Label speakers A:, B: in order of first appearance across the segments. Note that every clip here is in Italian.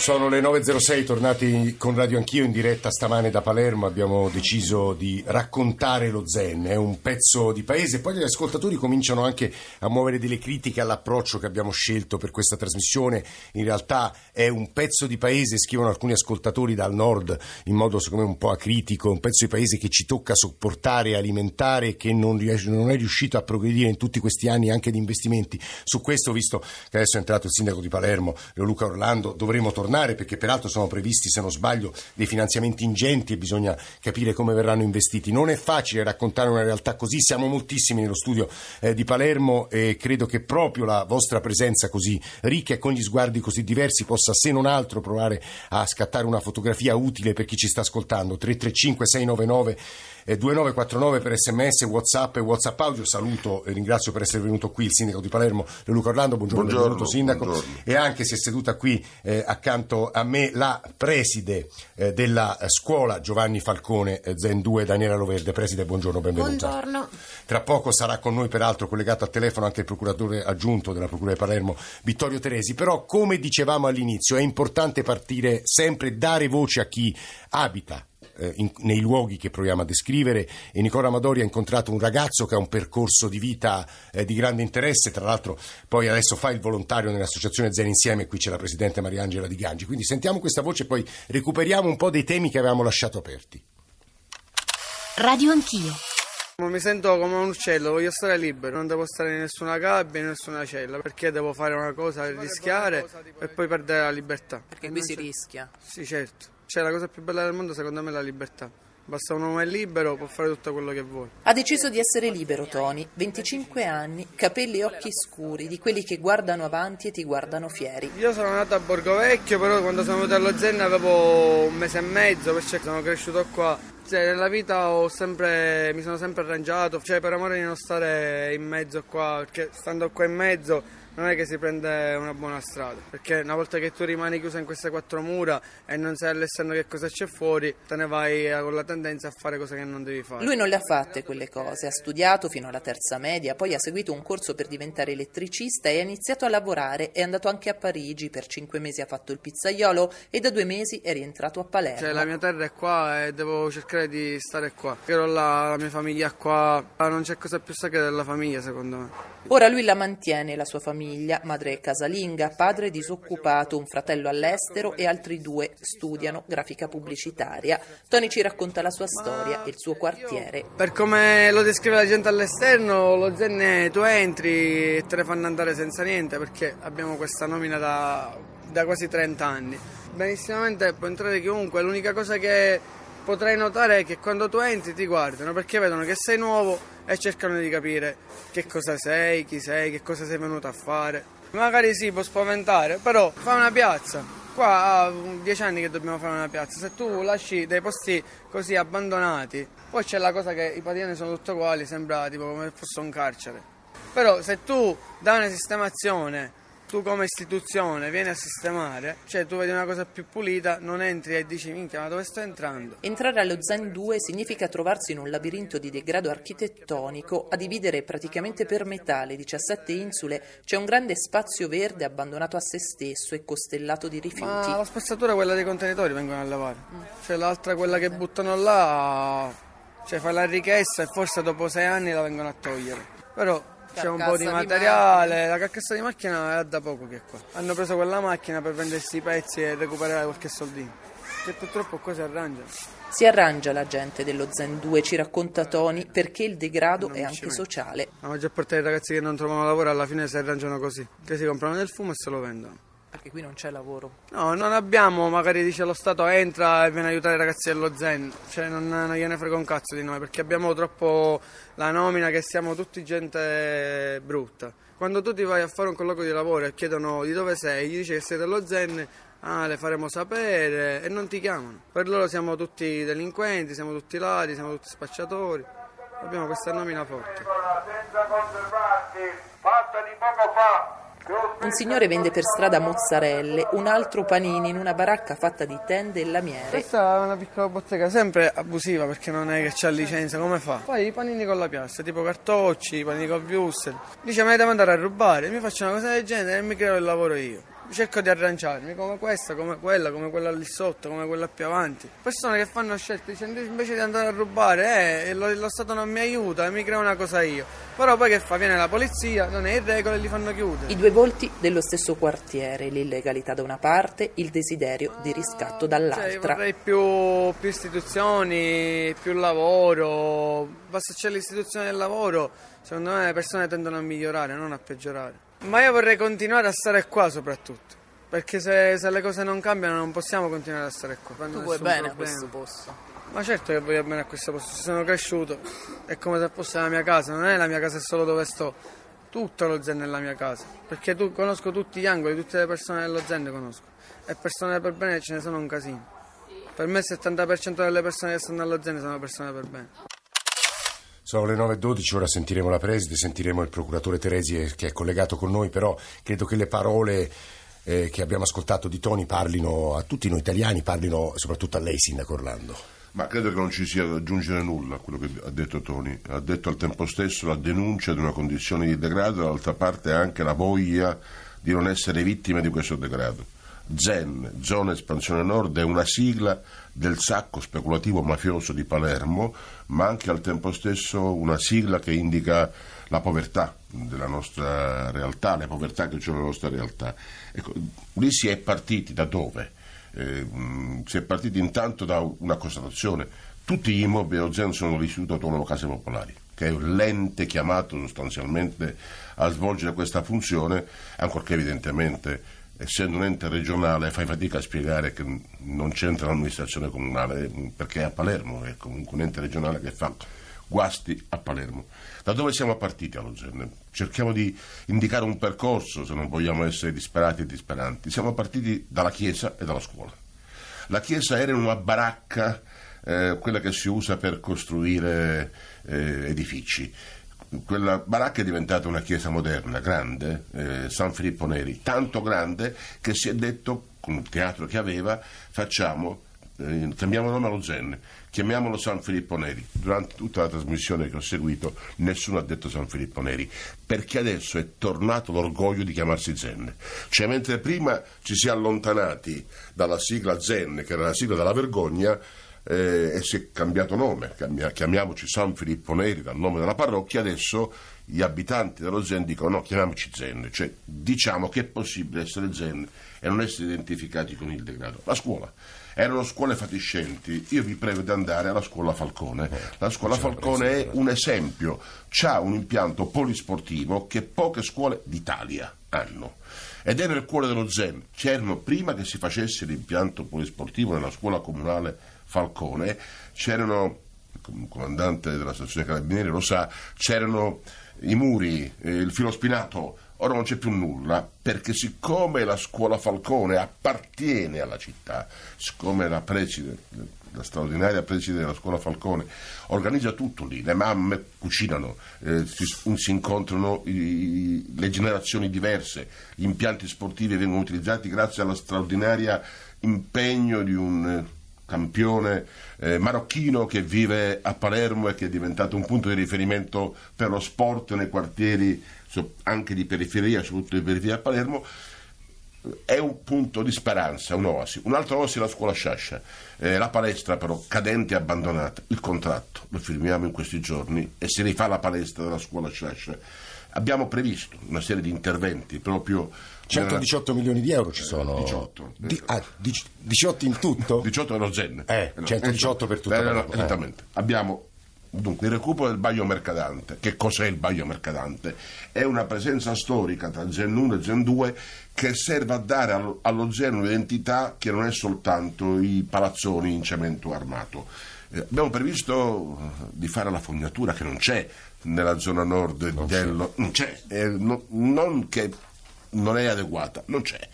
A: Sono le 9.06, tornati con Radio Anch'io in diretta stamane da Palermo, abbiamo deciso di raccontare lo Zen, è un pezzo di paese, poi gli ascoltatori cominciano anche a muovere delle critiche all'approccio che abbiamo scelto per questa trasmissione, in realtà è un pezzo di paese, scrivono alcuni ascoltatori dal nord in modo secondo me un po' acritico, un pezzo di paese che ci tocca sopportare, alimentare che non, non è riuscito a progredire in tutti questi anni anche di investimenti. Su questo, visto che adesso è entrato il sindaco di Palermo, Luca Orlando, dovremo tornare tornare perché peraltro sono previsti, se non sbaglio, dei finanziamenti ingenti e bisogna capire come verranno investiti. Non è facile raccontare una realtà così, siamo moltissimi nello studio eh, di Palermo e credo che proprio la vostra presenza così ricca e con gli sguardi così diversi possa se non altro provare a scattare una fotografia utile per chi ci sta ascoltando. 335 699 2949 per sms, whatsapp e whatsapp audio. Saluto e ringrazio per essere venuto qui il sindaco di Palermo Luca Orlando. Buongiorno, buongiorno benvenuto sindaco. buongiorno. e anche si è seduta qui eh, accanto a me la preside eh, della scuola Giovanni Falcone eh, Zen 2 Daniela Loverde. Preside buongiorno benvenuta.
B: Buongiorno.
A: Tra poco sarà con noi peraltro collegato al telefono anche il procuratore aggiunto della procura di Palermo Vittorio Teresi. Però come dicevamo all'inizio è importante partire sempre dare voce a chi abita eh, in, nei luoghi che proviamo a descrivere e Nicola Amadori ha incontrato un ragazzo che ha un percorso di vita eh, di grande interesse, tra l'altro poi adesso fa il volontario nell'associazione Zen Insieme, qui c'è la presidente Mariangela Di Gangi, quindi sentiamo questa voce e poi recuperiamo un po' dei temi che avevamo lasciato aperti.
C: Radio Anch'io.
D: Mi sento come un uccello, voglio stare libero, non devo stare in nessuna gabbia, in nessuna cella, perché devo fare una cosa, rischiare e poi perdere la libertà.
B: Perché qui si rischia.
D: Sì, certo. Cioè, la cosa più bella del mondo secondo me è la libertà. Basta un uomo è libero, può fare tutto quello che vuole.
E: Ha deciso di essere libero Tony, 25 anni, capelli e occhi scuri, di quelli che guardano avanti e ti guardano fieri.
D: Io sono nato a Borgo Vecchio, però quando sono venuto allo Zen avevo un mese e mezzo, perché sono cresciuto qua. Cioè, nella vita sempre, mi sono sempre arrangiato, cioè per amore di non stare in mezzo qua, perché stando qua in mezzo non è che si prende una buona strada, perché una volta che tu rimani chiuso in queste quattro mura e non sai all'esterno che cosa c'è fuori, te ne vai con la tendenza a fare cose che non devi fare.
E: Lui non le ha fatte quelle cose, ha studiato fino alla terza media, poi ha seguito un corso per diventare elettricista e ha iniziato a lavorare, è andato anche a Parigi, per cinque mesi ha fatto il pizzaiolo e da due mesi è rientrato a Palermo.
D: Cioè la mia terra è qua e devo cercare di stare qua, ero là, la mia famiglia è qua, non c'è cosa più sacra della famiglia secondo me.
E: Ora lui la mantiene, la sua famiglia, madre è casalinga, padre disoccupato, un fratello all'estero e altri due studiano grafica pubblicitaria. Tony ci racconta la sua storia e il suo quartiere.
D: Per come lo descrive la gente all'esterno, lo Zen tu entri e te ne fanno andare senza niente perché abbiamo questa nomina da, da quasi 30 anni. Benissimamente può entrare chiunque, l'unica cosa che potrai notare che quando tu entri ti guardano perché vedono che sei nuovo e cercano di capire che cosa sei, chi sei, che cosa sei venuto a fare. Magari sì, può spaventare, però fa una piazza. Qua ha dieci anni che dobbiamo fare una piazza. Se tu lasci dei posti così abbandonati, poi c'è la cosa che i patini sono tutti uguali, sembra tipo come fosse un carcere. Però se tu dai una sistemazione tu come istituzione vieni a sistemare, cioè tu vedi una cosa più pulita, non entri e dici minchia ma dove sto entrando?
E: Entrare allo Zen 2 significa trovarsi in un labirinto di degrado architettonico a dividere praticamente per metà le 17 insule, c'è un grande spazio verde abbandonato a se stesso e costellato di rifiuti.
D: Ma la spazzatura quella dei contenitori vengono a lavare, mm. cioè l'altra quella che buttano là, cioè fa la richiesta e forse dopo sei anni la vengono a togliere. Però c'è un po' di materiale, la carcassa di macchina è da poco che è qua. Hanno preso quella macchina per vendersi i pezzi e recuperare qualche soldino. Che purtroppo qua si arrangia.
E: Si arrangia la gente dello Zen 2, ci racconta Tony, perché il degrado è anche sociale.
D: La maggior parte dei ragazzi che non trovano lavoro alla fine si arrangiano così, che si comprano del fumo e se lo vendono.
E: Perché qui non c'è lavoro.
D: No, non abbiamo, magari dice lo Stato entra e viene a aiutare i ragazzi dello Zen, cioè non, non gliene frega un cazzo di noi, perché abbiamo troppo la nomina che siamo tutti gente brutta. Quando tu ti vai a fare un colloquio di lavoro e chiedono di dove sei, gli dici che sei dello Zen, ah, le faremo sapere e non ti chiamano. Per loro siamo tutti delinquenti, siamo tutti ladri, siamo tutti spacciatori. Abbiamo questa nomina forte.
F: Senza conservanti, fatta di poco fa
E: Un signore vende per strada mozzarelle, un altro panini in una baracca fatta di tende e lamiere.
D: Questa è una piccola bottega, sempre abusiva perché non è che c'ha licenza, come fa? Poi i panini con la piastra, tipo cartocci, i panini con wurstel. Dice ma devo andare a rubare, mi faccio una cosa del genere e mi creo il lavoro io cerco di arrangiarmi come questa, come quella, come quella lì sotto, come quella più avanti. Persone che fanno scelte dicendo invece di andare a rubare, eh, lo, lo, Stato non mi aiuta mi crea una cosa io. Però poi che fa? Viene la polizia, non è in regola e li fanno chiudere.
E: I due volti dello stesso quartiere, l'illegalità da una parte, il desiderio di riscatto dall'altra.
D: Cioè, vorrei più, più istituzioni, più lavoro. Basta c'è l'istituzione del lavoro, secondo me le persone tendono a migliorare, non a peggiorare. Ma io vorrei continuare a stare qua soprattutto. Perché se, se, le cose non cambiano non possiamo continuare a stare qua.
E: Tu vuoi bene problema. a questo posto?
D: Ma certo che voglio bene a questo posto, ci sono cresciuto, è come se fosse la mia casa, non è la mia casa solo dove sto, tutto lo zen è la mia casa, perché tu, conosco tutti gli angoli, tutte le persone dello zen conosco, e persone per bene ce ne sono un casino. Per me il 70% delle persone che stanno allo zen sono persone per bene.
A: Sono le 9.12, ora sentiremo la preside, sentiremo il procuratore Teresi che è collegato con noi, però credo che le parole eh, che abbiamo ascoltato di Toni parlino a tutti noi italiani, parlino soprattutto a lei, Sindaco Orlando.
B: Ma credo che non ci sia da aggiungere nulla a quello che ha detto Toni. Ha detto al tempo stesso la denuncia di una condizione di degrado dall'altra parte anche la voglia di non essere vittime di questo degrado. ZEN, Zona Espansione Nord, è una sigla del sacco speculativo mafioso di Palermo, ma anche al tempo stesso una sigla che indica la povertà della nostra realtà, la povertà che c'è nella nostra realtà. Ecco, lì si è partiti da dove? Eh, si è partiti intanto da una constatazione. Tutti gli immobili dello ZEN sono l'istituto autonomo case popolari che è l'ente chiamato sostanzialmente a svolgere questa funzione, ancorché evidentemente essendo un ente regionale fai fatica a spiegare che non c'entra l'amministrazione comunale perché è a Palermo, è comunque un ente regionale che fa guasti a Palermo. Da dove siamo partiti allo Zen? Cerchiamo di indicare un percorso se non vogliamo essere disperati e disperanti. Siamo partiti dalla chiesa e dalla scuola. La chiesa era una baracca, eh, quella che si usa per costruire eh, edifici quella baracca è diventata una chiesa moderna, grande, eh, San Filippo Neri, tanto grande che si è detto, con il teatro che aveva, facciamo, eh, cambiamo nome allo Zen, chiamiamolo San Filippo Neri. Durante tutta la trasmissione che ho seguito nessuno ha detto San Filippo Neri, perché adesso è tornato l'orgoglio di chiamarsi Zen. Cioè mentre prima ci si è allontanati dalla sigla Zen, che era la sigla della vergogna, eh, e si è cambiato nome, chiamiamoci San Filippo Neri dal nome della parrocchia, adesso gli abitanti dello Zen dicono no, chiamiamoci Zen, cioè diciamo che è possibile essere Zen e non essere identificati con il degrado. La scuola. Erano scuole fatiscenti, io vi prego di andare alla scuola Falcone. La scuola Falcone è un esempio, ha un impianto polisportivo che poche scuole d'Italia hanno ed è nel cuore dello Zen. C'erano prima che si facesse l'impianto polisportivo nella scuola comunale Falcone, c'erano, il comandante della stazione carabinieri lo sa, c'erano i muri, eh, il filo spinato, ora non c'è più nulla, perché siccome la scuola Falcone appartiene alla città, siccome la preside, la straordinaria preside della scuola Falcone organizza tutto lì, le mamme cucinano, eh, si, si, incontrano i, le generazioni diverse, gli impianti sportivi vengono utilizzati grazie allo straordinario impegno di un campione eh, marocchino che vive a Palermo e che è diventato un punto di riferimento per lo sport nei quartieri anche di periferia, soprattutto di periferia a Palermo, è un punto di speranza, un'oasi. Un'altra oasi è la scuola Sciascia, eh, la palestra però cadente e abbandonata. Il contratto lo firmiamo in questi giorni e si rifà la palestra della scuola Sciascia. Abbiamo previsto una serie di interventi proprio
A: 118 milioni di euro ci sono.
B: 18.
A: Di, ah, 18 in tutto?
B: 18 nello Zen.
A: Eh, 118 per tutto. Eh, no,
B: esattamente. Abbiamo Dunque, il recupero del Baio Mercadante. Che cos'è il Baio Mercadante? È una presenza storica tra Zen 1 e Zen 2 che serve a dare allo, allo Zen un'identità che non è soltanto i palazzoni in cemento armato. Eh, abbiamo previsto eh, di fare la fognatura che non c'è nella zona nord non dello... C'è. Non c'è. Eh, no, non che non è adeguata, non c'è.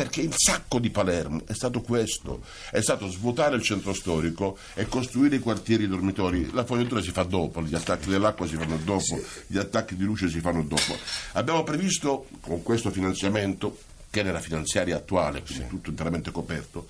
B: perché il sacco di Palermo è stato questo, è stato svuotare il centro storico e costruire i quartieri dormitori. La fognatura si fa dopo, gli attacchi dell'acqua si fanno dopo, gli attacchi di luce si fanno dopo. Abbiamo previsto con questo finanziamento, che nella finanziaria attuale, quindi tutto interamente coperto,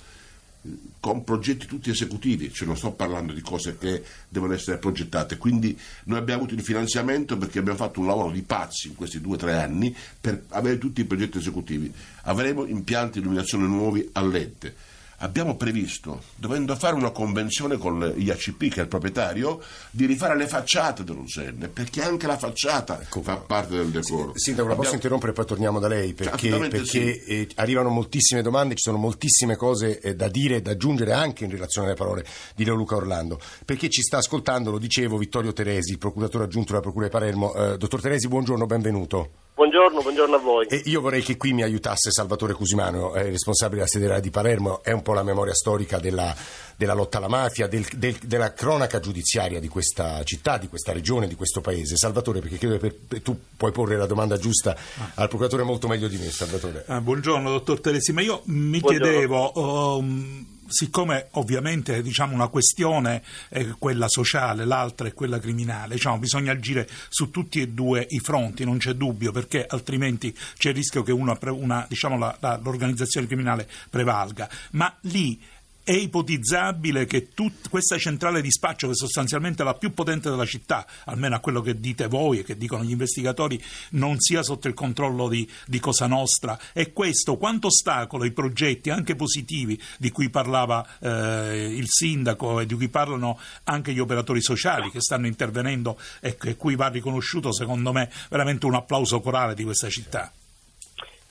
B: con progetti tutti esecutivi, cioè non sto parlando di cose che devono essere progettate, quindi noi abbiamo avuto il finanziamento perché abbiamo fatto un lavoro di pazzi in questi due o tre anni per avere tutti i progetti esecutivi. Avremo impianti di illuminazione nuovi a LED abbiamo previsto, dovendo fare una convenzione con l'IACP, che è il proprietario, di rifare le facciate dello Zen, perché anche la facciata ecco, fa parte del decoro.
A: Sindaco, la posso interrompere e poi torniamo da lei, perché, perché sì. eh, arrivano moltissime domande, ci sono moltissime cose eh, da dire e da aggiungere anche in relazione alle parole di Leo Luca Orlando. Perché ci sta ascoltando, lo dicevo, Vittorio Teresi, procuratore aggiunto della Procura di Palermo. Eh, dottor Teresi, buongiorno, benvenuto.
F: Buongiorno, buongiorno, a voi.
A: E io vorrei che qui mi aiutasse Salvatore Cusimano, eh, responsabile della sede di Palermo, è un po' la memoria storica della, della lotta alla mafia, del, del, della cronaca giudiziaria di questa città, di questa regione, di questo paese. Salvatore, perché credo che per, tu puoi porre la domanda giusta ah. al procuratore molto meglio di me, Salvatore.
G: Ah, buongiorno, dottor Teresi, ma io mi buongiorno. chiedevo... Um, siccome ovviamente diciamo, una questione è quella sociale, l'altra è quella criminale, diciamo, bisogna agire su tutti e due i fronti, non c'è dubbio, perché altrimenti c'è il rischio che una, una, diciamo, la, la, l'organizzazione criminale prevalga. Ma lì è ipotizzabile che tut, questa centrale di spaccio, che è sostanzialmente la più potente della città, almeno a quello che dite voi e che dicono gli investigatori, non sia sotto il controllo di, di Cosa Nostra? E questo quanto ostacola i progetti, anche positivi, di cui parlava eh, il sindaco e di cui parlano anche gli operatori sociali che stanno intervenendo e a cui va riconosciuto, secondo me, veramente un applauso corale di questa città?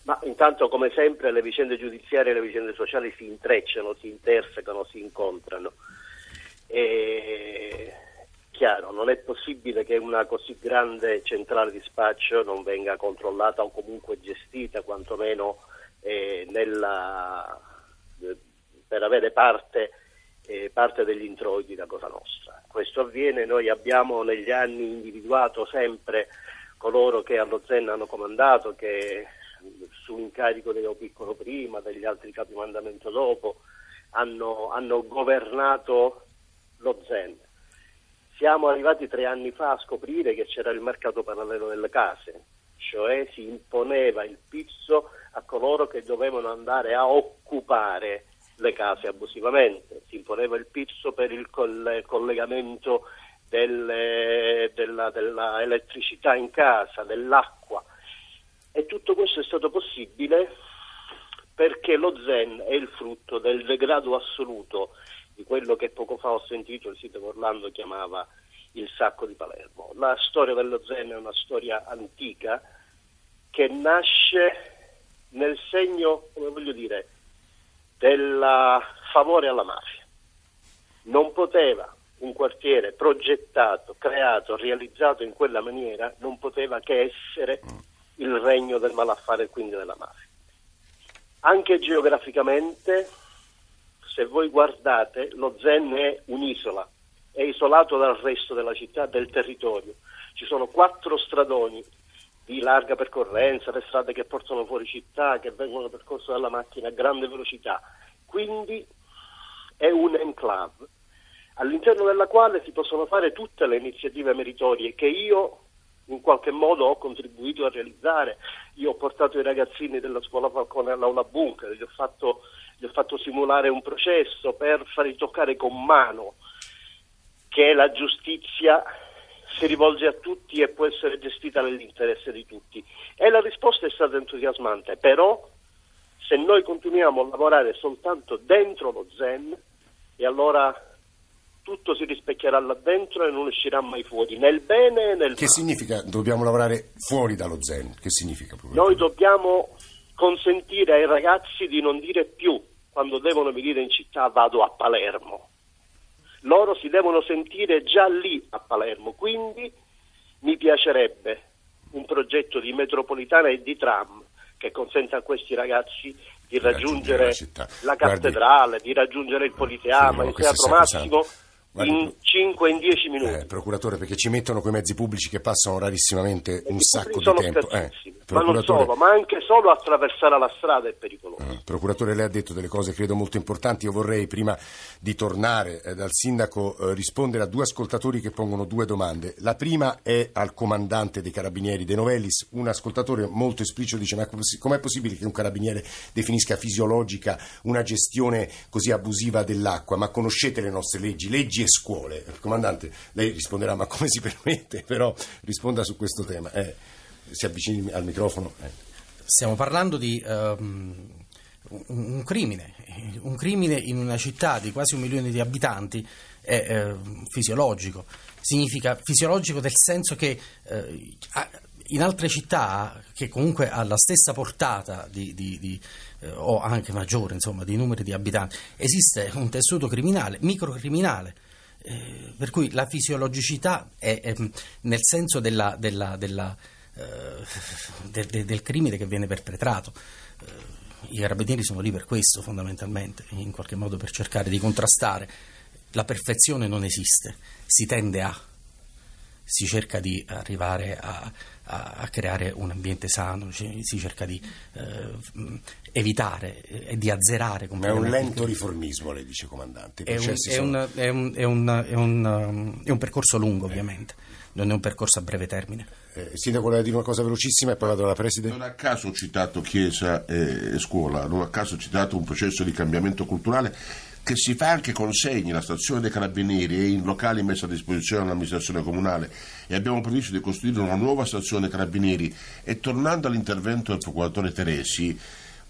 F: Ma intanto, come sempre, le vicende giudiziarie e le vicende sociali si intrecciano, si intersecano, si incontrano. E chiaro, non è possibile che una così grande centrale di spaccio non venga controllata o comunque gestita, quantomeno eh, nella, per avere parte, eh, parte, degli introiti da Cosa Nostra. Questo avviene, noi abbiamo negli anni individuato sempre coloro che allo Zen hanno comandato, che su incarico del piccolo prima, degli altri capi mandamento dopo, hanno, hanno governato lo Zen. Siamo arrivati tre anni fa a scoprire che c'era il mercato parallelo delle case, cioè si imponeva il pizzo a coloro che dovevano andare a occupare le case abusivamente, si imponeva il pizzo per il collegamento delle, della, della in casa, dell'acqua, e tutto questo è stato possibile perché lo Zen è il frutto del degrado assoluto di quello che poco fa ho sentito il sito Orlando chiamava il sacco di Palermo. La storia dello Zen è una storia antica che nasce nel segno, come voglio dire, del favore alla mafia. Non poteva un quartiere progettato, creato, realizzato in quella maniera, non poteva che essere il regno del malaffare e quindi della mafia. Anche geograficamente, se voi guardate, lo Zen è un'isola, è isolato dal resto della città, del territorio. Ci sono quattro stradoni di larga percorrenza, le strade che portano fuori città, che vengono percorse dalla macchina a grande velocità. Quindi è un enclave all'interno della quale si possono fare tutte le iniziative meritorie che io in qualche modo ho contribuito a realizzare. Io ho portato i ragazzini della scuola Falcone all'aula bunker, gli ho fatto, gli ho fatto simulare un processo per farli toccare con mano che la giustizia si rivolge a tutti e può essere gestita nell'interesse di tutti. E la risposta è stata entusiasmante, però se noi continuiamo a lavorare soltanto dentro lo Zen, e allora tutto si rispecchierà là dentro e non uscirà mai fuori, nel bene e nel
A: male. Che significa dobbiamo lavorare fuori dallo zen? Che significa?
F: Noi dobbiamo consentire ai ragazzi di non dire più quando devono venire in città vado a Palermo. Loro si devono sentire già lì a Palermo, quindi mi piacerebbe un progetto di metropolitana e di tram che consenta a questi ragazzi di raggiungere, la, la, cattedrale, Guardi, di raggiungere il Politeama, il Teatro Massimo in 5 in 10 minuti.
A: Eh, procuratore, perché ci mettono quei mezzi pubblici che passano rarissimamente un sacco di tempo. Eh,
F: Ma non solo, ma anche solo attraversare la strada è pericoloso.
A: Il procuratore, lei ha detto delle cose credo molto importanti. Io vorrei, prima di tornare eh, dal sindaco, eh, rispondere a due ascoltatori che pongono due domande. La prima è al comandante dei carabinieri De Novellis. Un ascoltatore molto esplicito dice: Ma com'è possibile che un carabiniere definisca fisiologica una gestione così abusiva dell'acqua? Ma conoscete le nostre leggi, leggi e scuole? Comandante, lei risponderà: Ma come si permette? Però risponda su questo tema. Eh si avvicini al microfono. Eh.
H: Stiamo parlando di um, un crimine, un crimine in una città di quasi un milione di abitanti è eh, fisiologico, significa fisiologico nel senso che eh, in altre città che comunque ha la stessa portata di, di, di, eh, o anche maggiore insomma, di numeri di abitanti, esiste un tessuto criminale, microcriminale. Eh, per cui la fisiologicità è, è nel senso della, della, della eh, del, del, del, crimine che viene perpetrato. Eh, I carabinieri sono lì per questo fondamentalmente, in qualche modo per cercare di contrastare. La perfezione non esiste, si tende a, si cerca di arrivare a, a, a creare un ambiente sano, si cerca di eh, evitare e di azzerare
A: Ma è un lento riformismo, lei dice comandante.
H: È un, è, un, è, un, è, un, è un percorso lungo ovviamente, non è un percorso a breve termine.
A: Eh, Sindaco, voleva dire una cosa velocissima e poi vado alla Presidente.
B: Non a caso ho citato Chiesa e, e scuola, non a caso ho citato un processo di cambiamento culturale che si fa anche con segni, la stazione dei carabinieri è in locali messi a disposizione dall'amministrazione comunale e abbiamo previsto di costruire una nuova stazione dei carabinieri e tornando all'intervento del procuratore Teresi,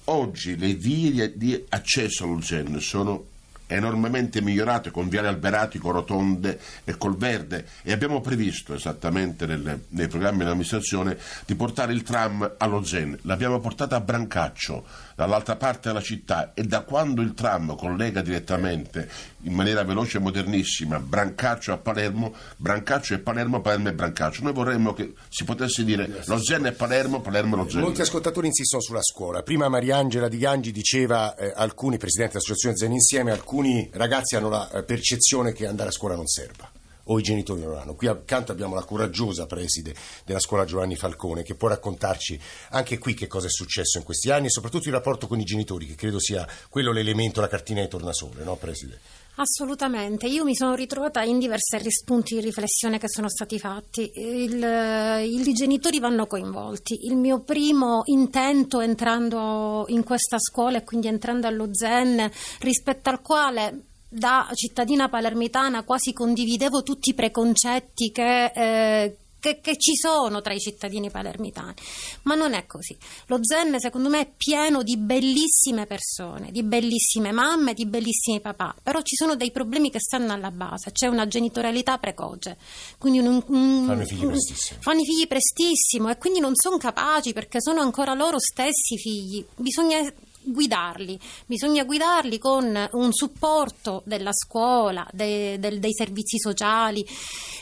B: oggi le vie di accesso all'Uzen sono enormemente migliorato con viale alberatico, rotonde e col verde e abbiamo previsto esattamente nelle, nei programmi dell'amministrazione di portare il tram allo Zen. L'abbiamo portata a Brancaccio, dall'altra parte della città e da quando il tram collega direttamente in maniera veloce e modernissima Brancaccio a Palermo, Brancaccio e Palermo, Palermo e Brancaccio. Noi vorremmo che si potesse dire lo Zen è Palermo, Palermo è lo Zen.
A: Molti ascoltatori insistono sulla scuola. Prima Mariangela Di Gangi diceva eh, alcuni presidenti dell'associazione Zen Insieme, alcuni alcuni ragazzi hanno la eh, percezione che andare a scuola non serva o i genitori non hanno. Qui accanto abbiamo la coraggiosa preside della scuola Giovanni Falcone che può raccontarci anche qui che cosa è successo in questi anni e soprattutto il rapporto con i genitori, che credo sia quello l'elemento, la cartina di tornasole, no preside?
I: Assolutamente, io mi sono ritrovata in diversi spunti di riflessione che sono stati fatti. Il, I genitori vanno coinvolti. Il mio primo intento entrando in questa scuola e quindi entrando allo Zen, rispetto al quale da cittadina palermitana quasi condividevo tutti i preconcetti che, eh, che, che, ci sono tra i cittadini palermitani, ma non è così. Lo Zen secondo me è pieno di bellissime persone, di bellissime mamme, di bellissimi papà, però ci sono dei problemi che stanno alla base, c'è una genitorialità precoce, quindi un,
A: un, fanno i figli prestissimo.
I: Fanno i figli prestissimo e quindi non sono capaci perché sono ancora loro stessi figli, bisogna guidarli, bisogna guidarli con un supporto della scuola, dei, del, dei servizi sociali,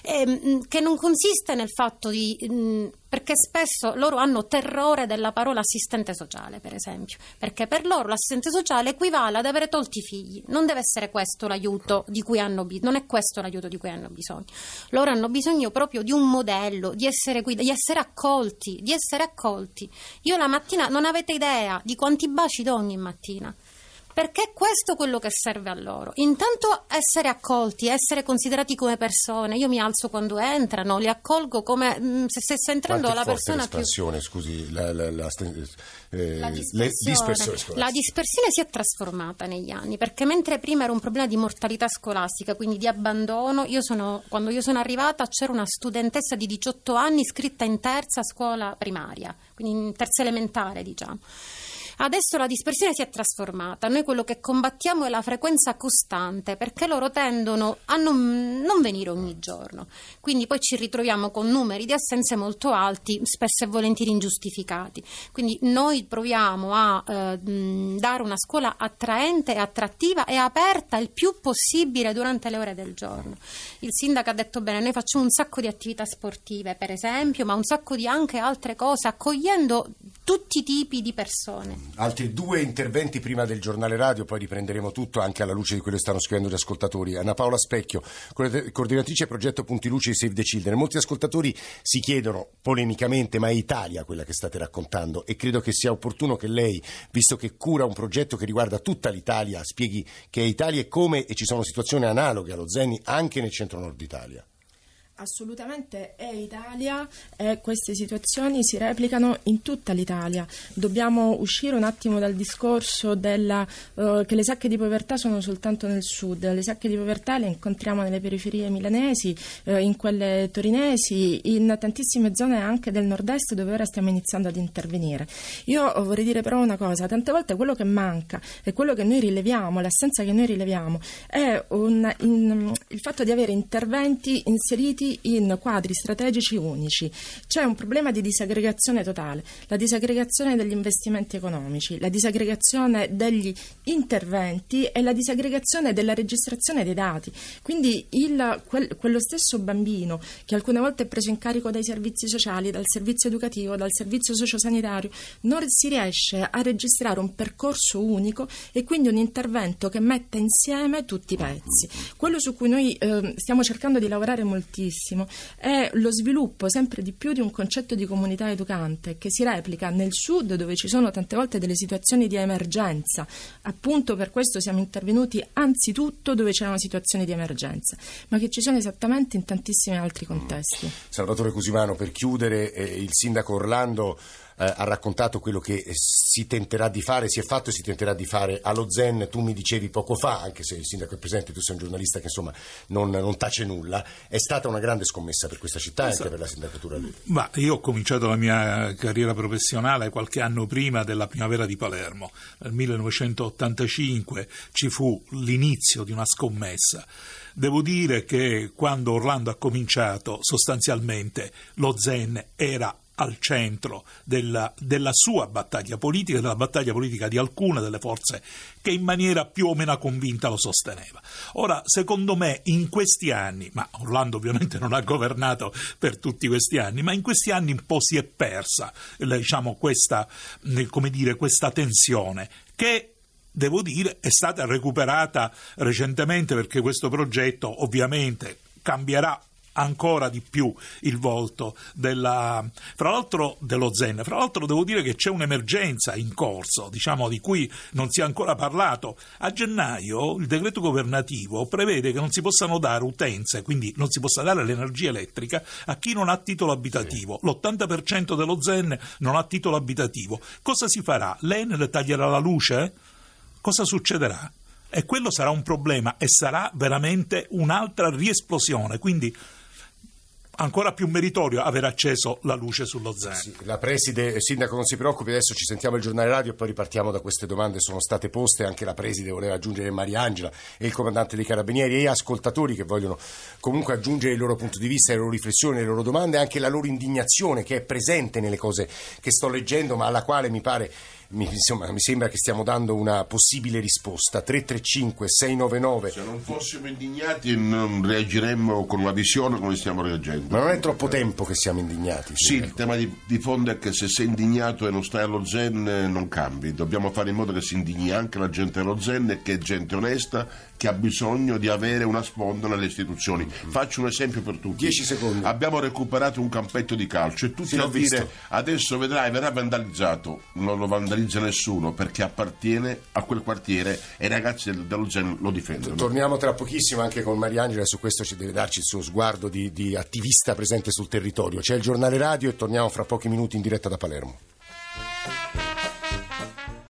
I: ehm, che non consiste nel fatto di... Mh, mm, perché spesso loro hanno terrore della parola assistente sociale, per esempio, perché per loro l'assistente sociale equivale ad avere tolti i figli, non deve essere questo l'aiuto di cui hanno bisogno, non è questo l'aiuto di cui hanno bisogno. Loro hanno bisogno proprio di un modello, di essere, guida, di essere accolti, di essere accolti. Io la mattina non avete idea di quanti baci do ogni mattina perché questo è quello che serve a loro. Intanto essere accolti, essere considerati come persone. Io mi alzo quando entrano, li accolgo come mm, se stesse entrando la persona più...
A: scusi, la, la, la,
I: eh, la dispersione. dispersione la dispersione si è trasformata negli anni, perché mentre prima era un problema di mortalità scolastica, quindi di abbandono, io sono, quando io sono arrivata c'era una studentessa di 18 anni iscritta in terza scuola primaria, quindi in terza elementare, diciamo. Adesso la dispersione si è trasformata, noi quello che combattiamo è la frequenza costante perché loro tendono a non, non venire ogni giorno, quindi poi ci ritroviamo con numeri di assenze molto alti, spesso e volentieri ingiustificati. Quindi noi proviamo a eh, dare una scuola attraente, attrattiva e aperta il più possibile durante le ore del giorno. Il sindaco ha detto bene, noi facciamo un sacco di attività sportive per esempio, ma un sacco di anche altre cose, accogliendo tutti i tipi di persone.
A: Altri due interventi prima del giornale radio, poi riprenderemo tutto anche alla luce di quello che stanno scrivendo gli ascoltatori. Anna Paola Specchio, coordinatrice progetto Punti Luce di Save the Children. Molti ascoltatori si chiedono polemicamente, ma è Italia quella che state raccontando? E credo che sia opportuno che lei, visto che cura un progetto che riguarda tutta l'Italia, spieghi che è Italia e come e ci sono situazioni analoghe allo Zeni anche nel centro-nord Italia.
J: Assolutamente è Italia e queste situazioni si replicano in tutta l'Italia. Dobbiamo uscire un attimo dal discorso della, uh, che le sacche di povertà sono soltanto nel sud. Le sacche di povertà le incontriamo nelle periferie milanesi, uh, in quelle torinesi, in tantissime zone anche del nord-est dove ora stiamo iniziando ad intervenire. Io vorrei dire però una cosa, tante volte quello che manca e quello che noi rileviamo, l'assenza che noi rileviamo, è un, in, il fatto di avere interventi inseriti in quadri strategici unici. C'è un problema di disaggregazione totale, la disaggregazione degli investimenti economici, la disaggregazione degli interventi e la disaggregazione della registrazione dei dati. Quindi il, quel, quello stesso bambino che alcune volte è preso in carico dai servizi sociali, dal servizio educativo, dal servizio sociosanitario, non si riesce a registrare un percorso unico e quindi un intervento che metta insieme tutti i pezzi. Quello su cui noi eh, stiamo cercando di lavorare moltissimo tantissimo è lo sviluppo sempre di più di un concetto di comunità educante che si replica nel sud dove ci sono tante volte delle situazioni di emergenza. Appunto per questo siamo intervenuti anzitutto dove c'erano situazioni di emergenza, ma che ci sono esattamente in tantissimi altri contesti.
A: Salvatore Cusimano, per chiudere, eh, il sindaco Orlando eh, ha raccontato quello che si tenterà di fare, si è fatto e si tenterà di fare allo Zen. Tu mi dicevi poco fa, anche se il sindaco è presente, tu sei un giornalista che insomma non, non tace nulla, è stata una grande scommessa per questa città e anche per la sindacatura lì.
G: Ma io ho cominciato la mia carriera professionale qualche anno prima della primavera di Palermo. Nel 1985 ci fu l'inizio di una scommessa. Devo dire che quando Orlando ha cominciato, sostanzialmente lo Zen era al centro della, della, sua battaglia politica, della battaglia politica di alcune delle forze che in maniera più o meno convinta lo sosteneva. Ora, secondo me, in questi anni, ma Orlando ovviamente non ha governato per tutti questi anni, ma in questi anni un po' si è persa diciamo, questa, dire, questa tensione che devo dire è stata recuperata recentemente perché questo progetto ovviamente cambierà ancora di più il volto della, fra l'altro dello Zen. Fra l'altro devo dire che c'è un'emergenza in corso, diciamo di cui non si è ancora parlato. A gennaio il decreto governativo prevede che non si possano dare utenze, quindi non si possa dare l'energia elettrica a chi non ha titolo abitativo. L'80% dello Zen non ha titolo abitativo. Cosa si farà? L'Enel taglierà la luce? Cosa succederà? E quello sarà un problema e sarà veramente un'altra riesplosione. Quindi ancora più meritorio aver acceso la luce sullo Zen. Sì,
A: la preside, sindaco non si preoccupi, adesso ci sentiamo il giornale radio e poi ripartiamo da queste domande, sono state poste, anche la preside voleva aggiungere Mariangela e il comandante dei carabinieri e ascoltatori che vogliono comunque aggiungere il loro punto di vista, le loro riflessioni, le loro domande, anche la loro indignazione che è presente nelle cose che sto leggendo ma alla quale mi pare mi, insomma, mi sembra che stiamo dando una possibile risposta. 335 699.
B: Se non fossimo indignati non reagiremmo con una visione come stiamo reagendo.
A: Ma non è troppo tempo che siamo indignati.
B: Sì, il tema di, di, fondo è che se sei indignato e non stai allo zen eh, non cambi. Dobbiamo fare in modo che si indigni anche la gente allo zen e che è gente onesta che ha bisogno di avere una sponda nelle istituzioni. Mm. Faccio un esempio per tutti.
A: 10 secondi.
B: Abbiamo recuperato un campetto di calcio e tutti sì, a dire visto. adesso vedrai verrà vandalizzato. Non lo vandalizza nessuno perché appartiene a quel quartiere e i ragazzi dello Zen lo difendono.
A: Torniamo tra pochissimo anche con Mariangela, su questo ci deve darci il suo sguardo di, di attivista presente sul territorio. C'è il giornale radio e torniamo fra pochi minuti in diretta da Palermo.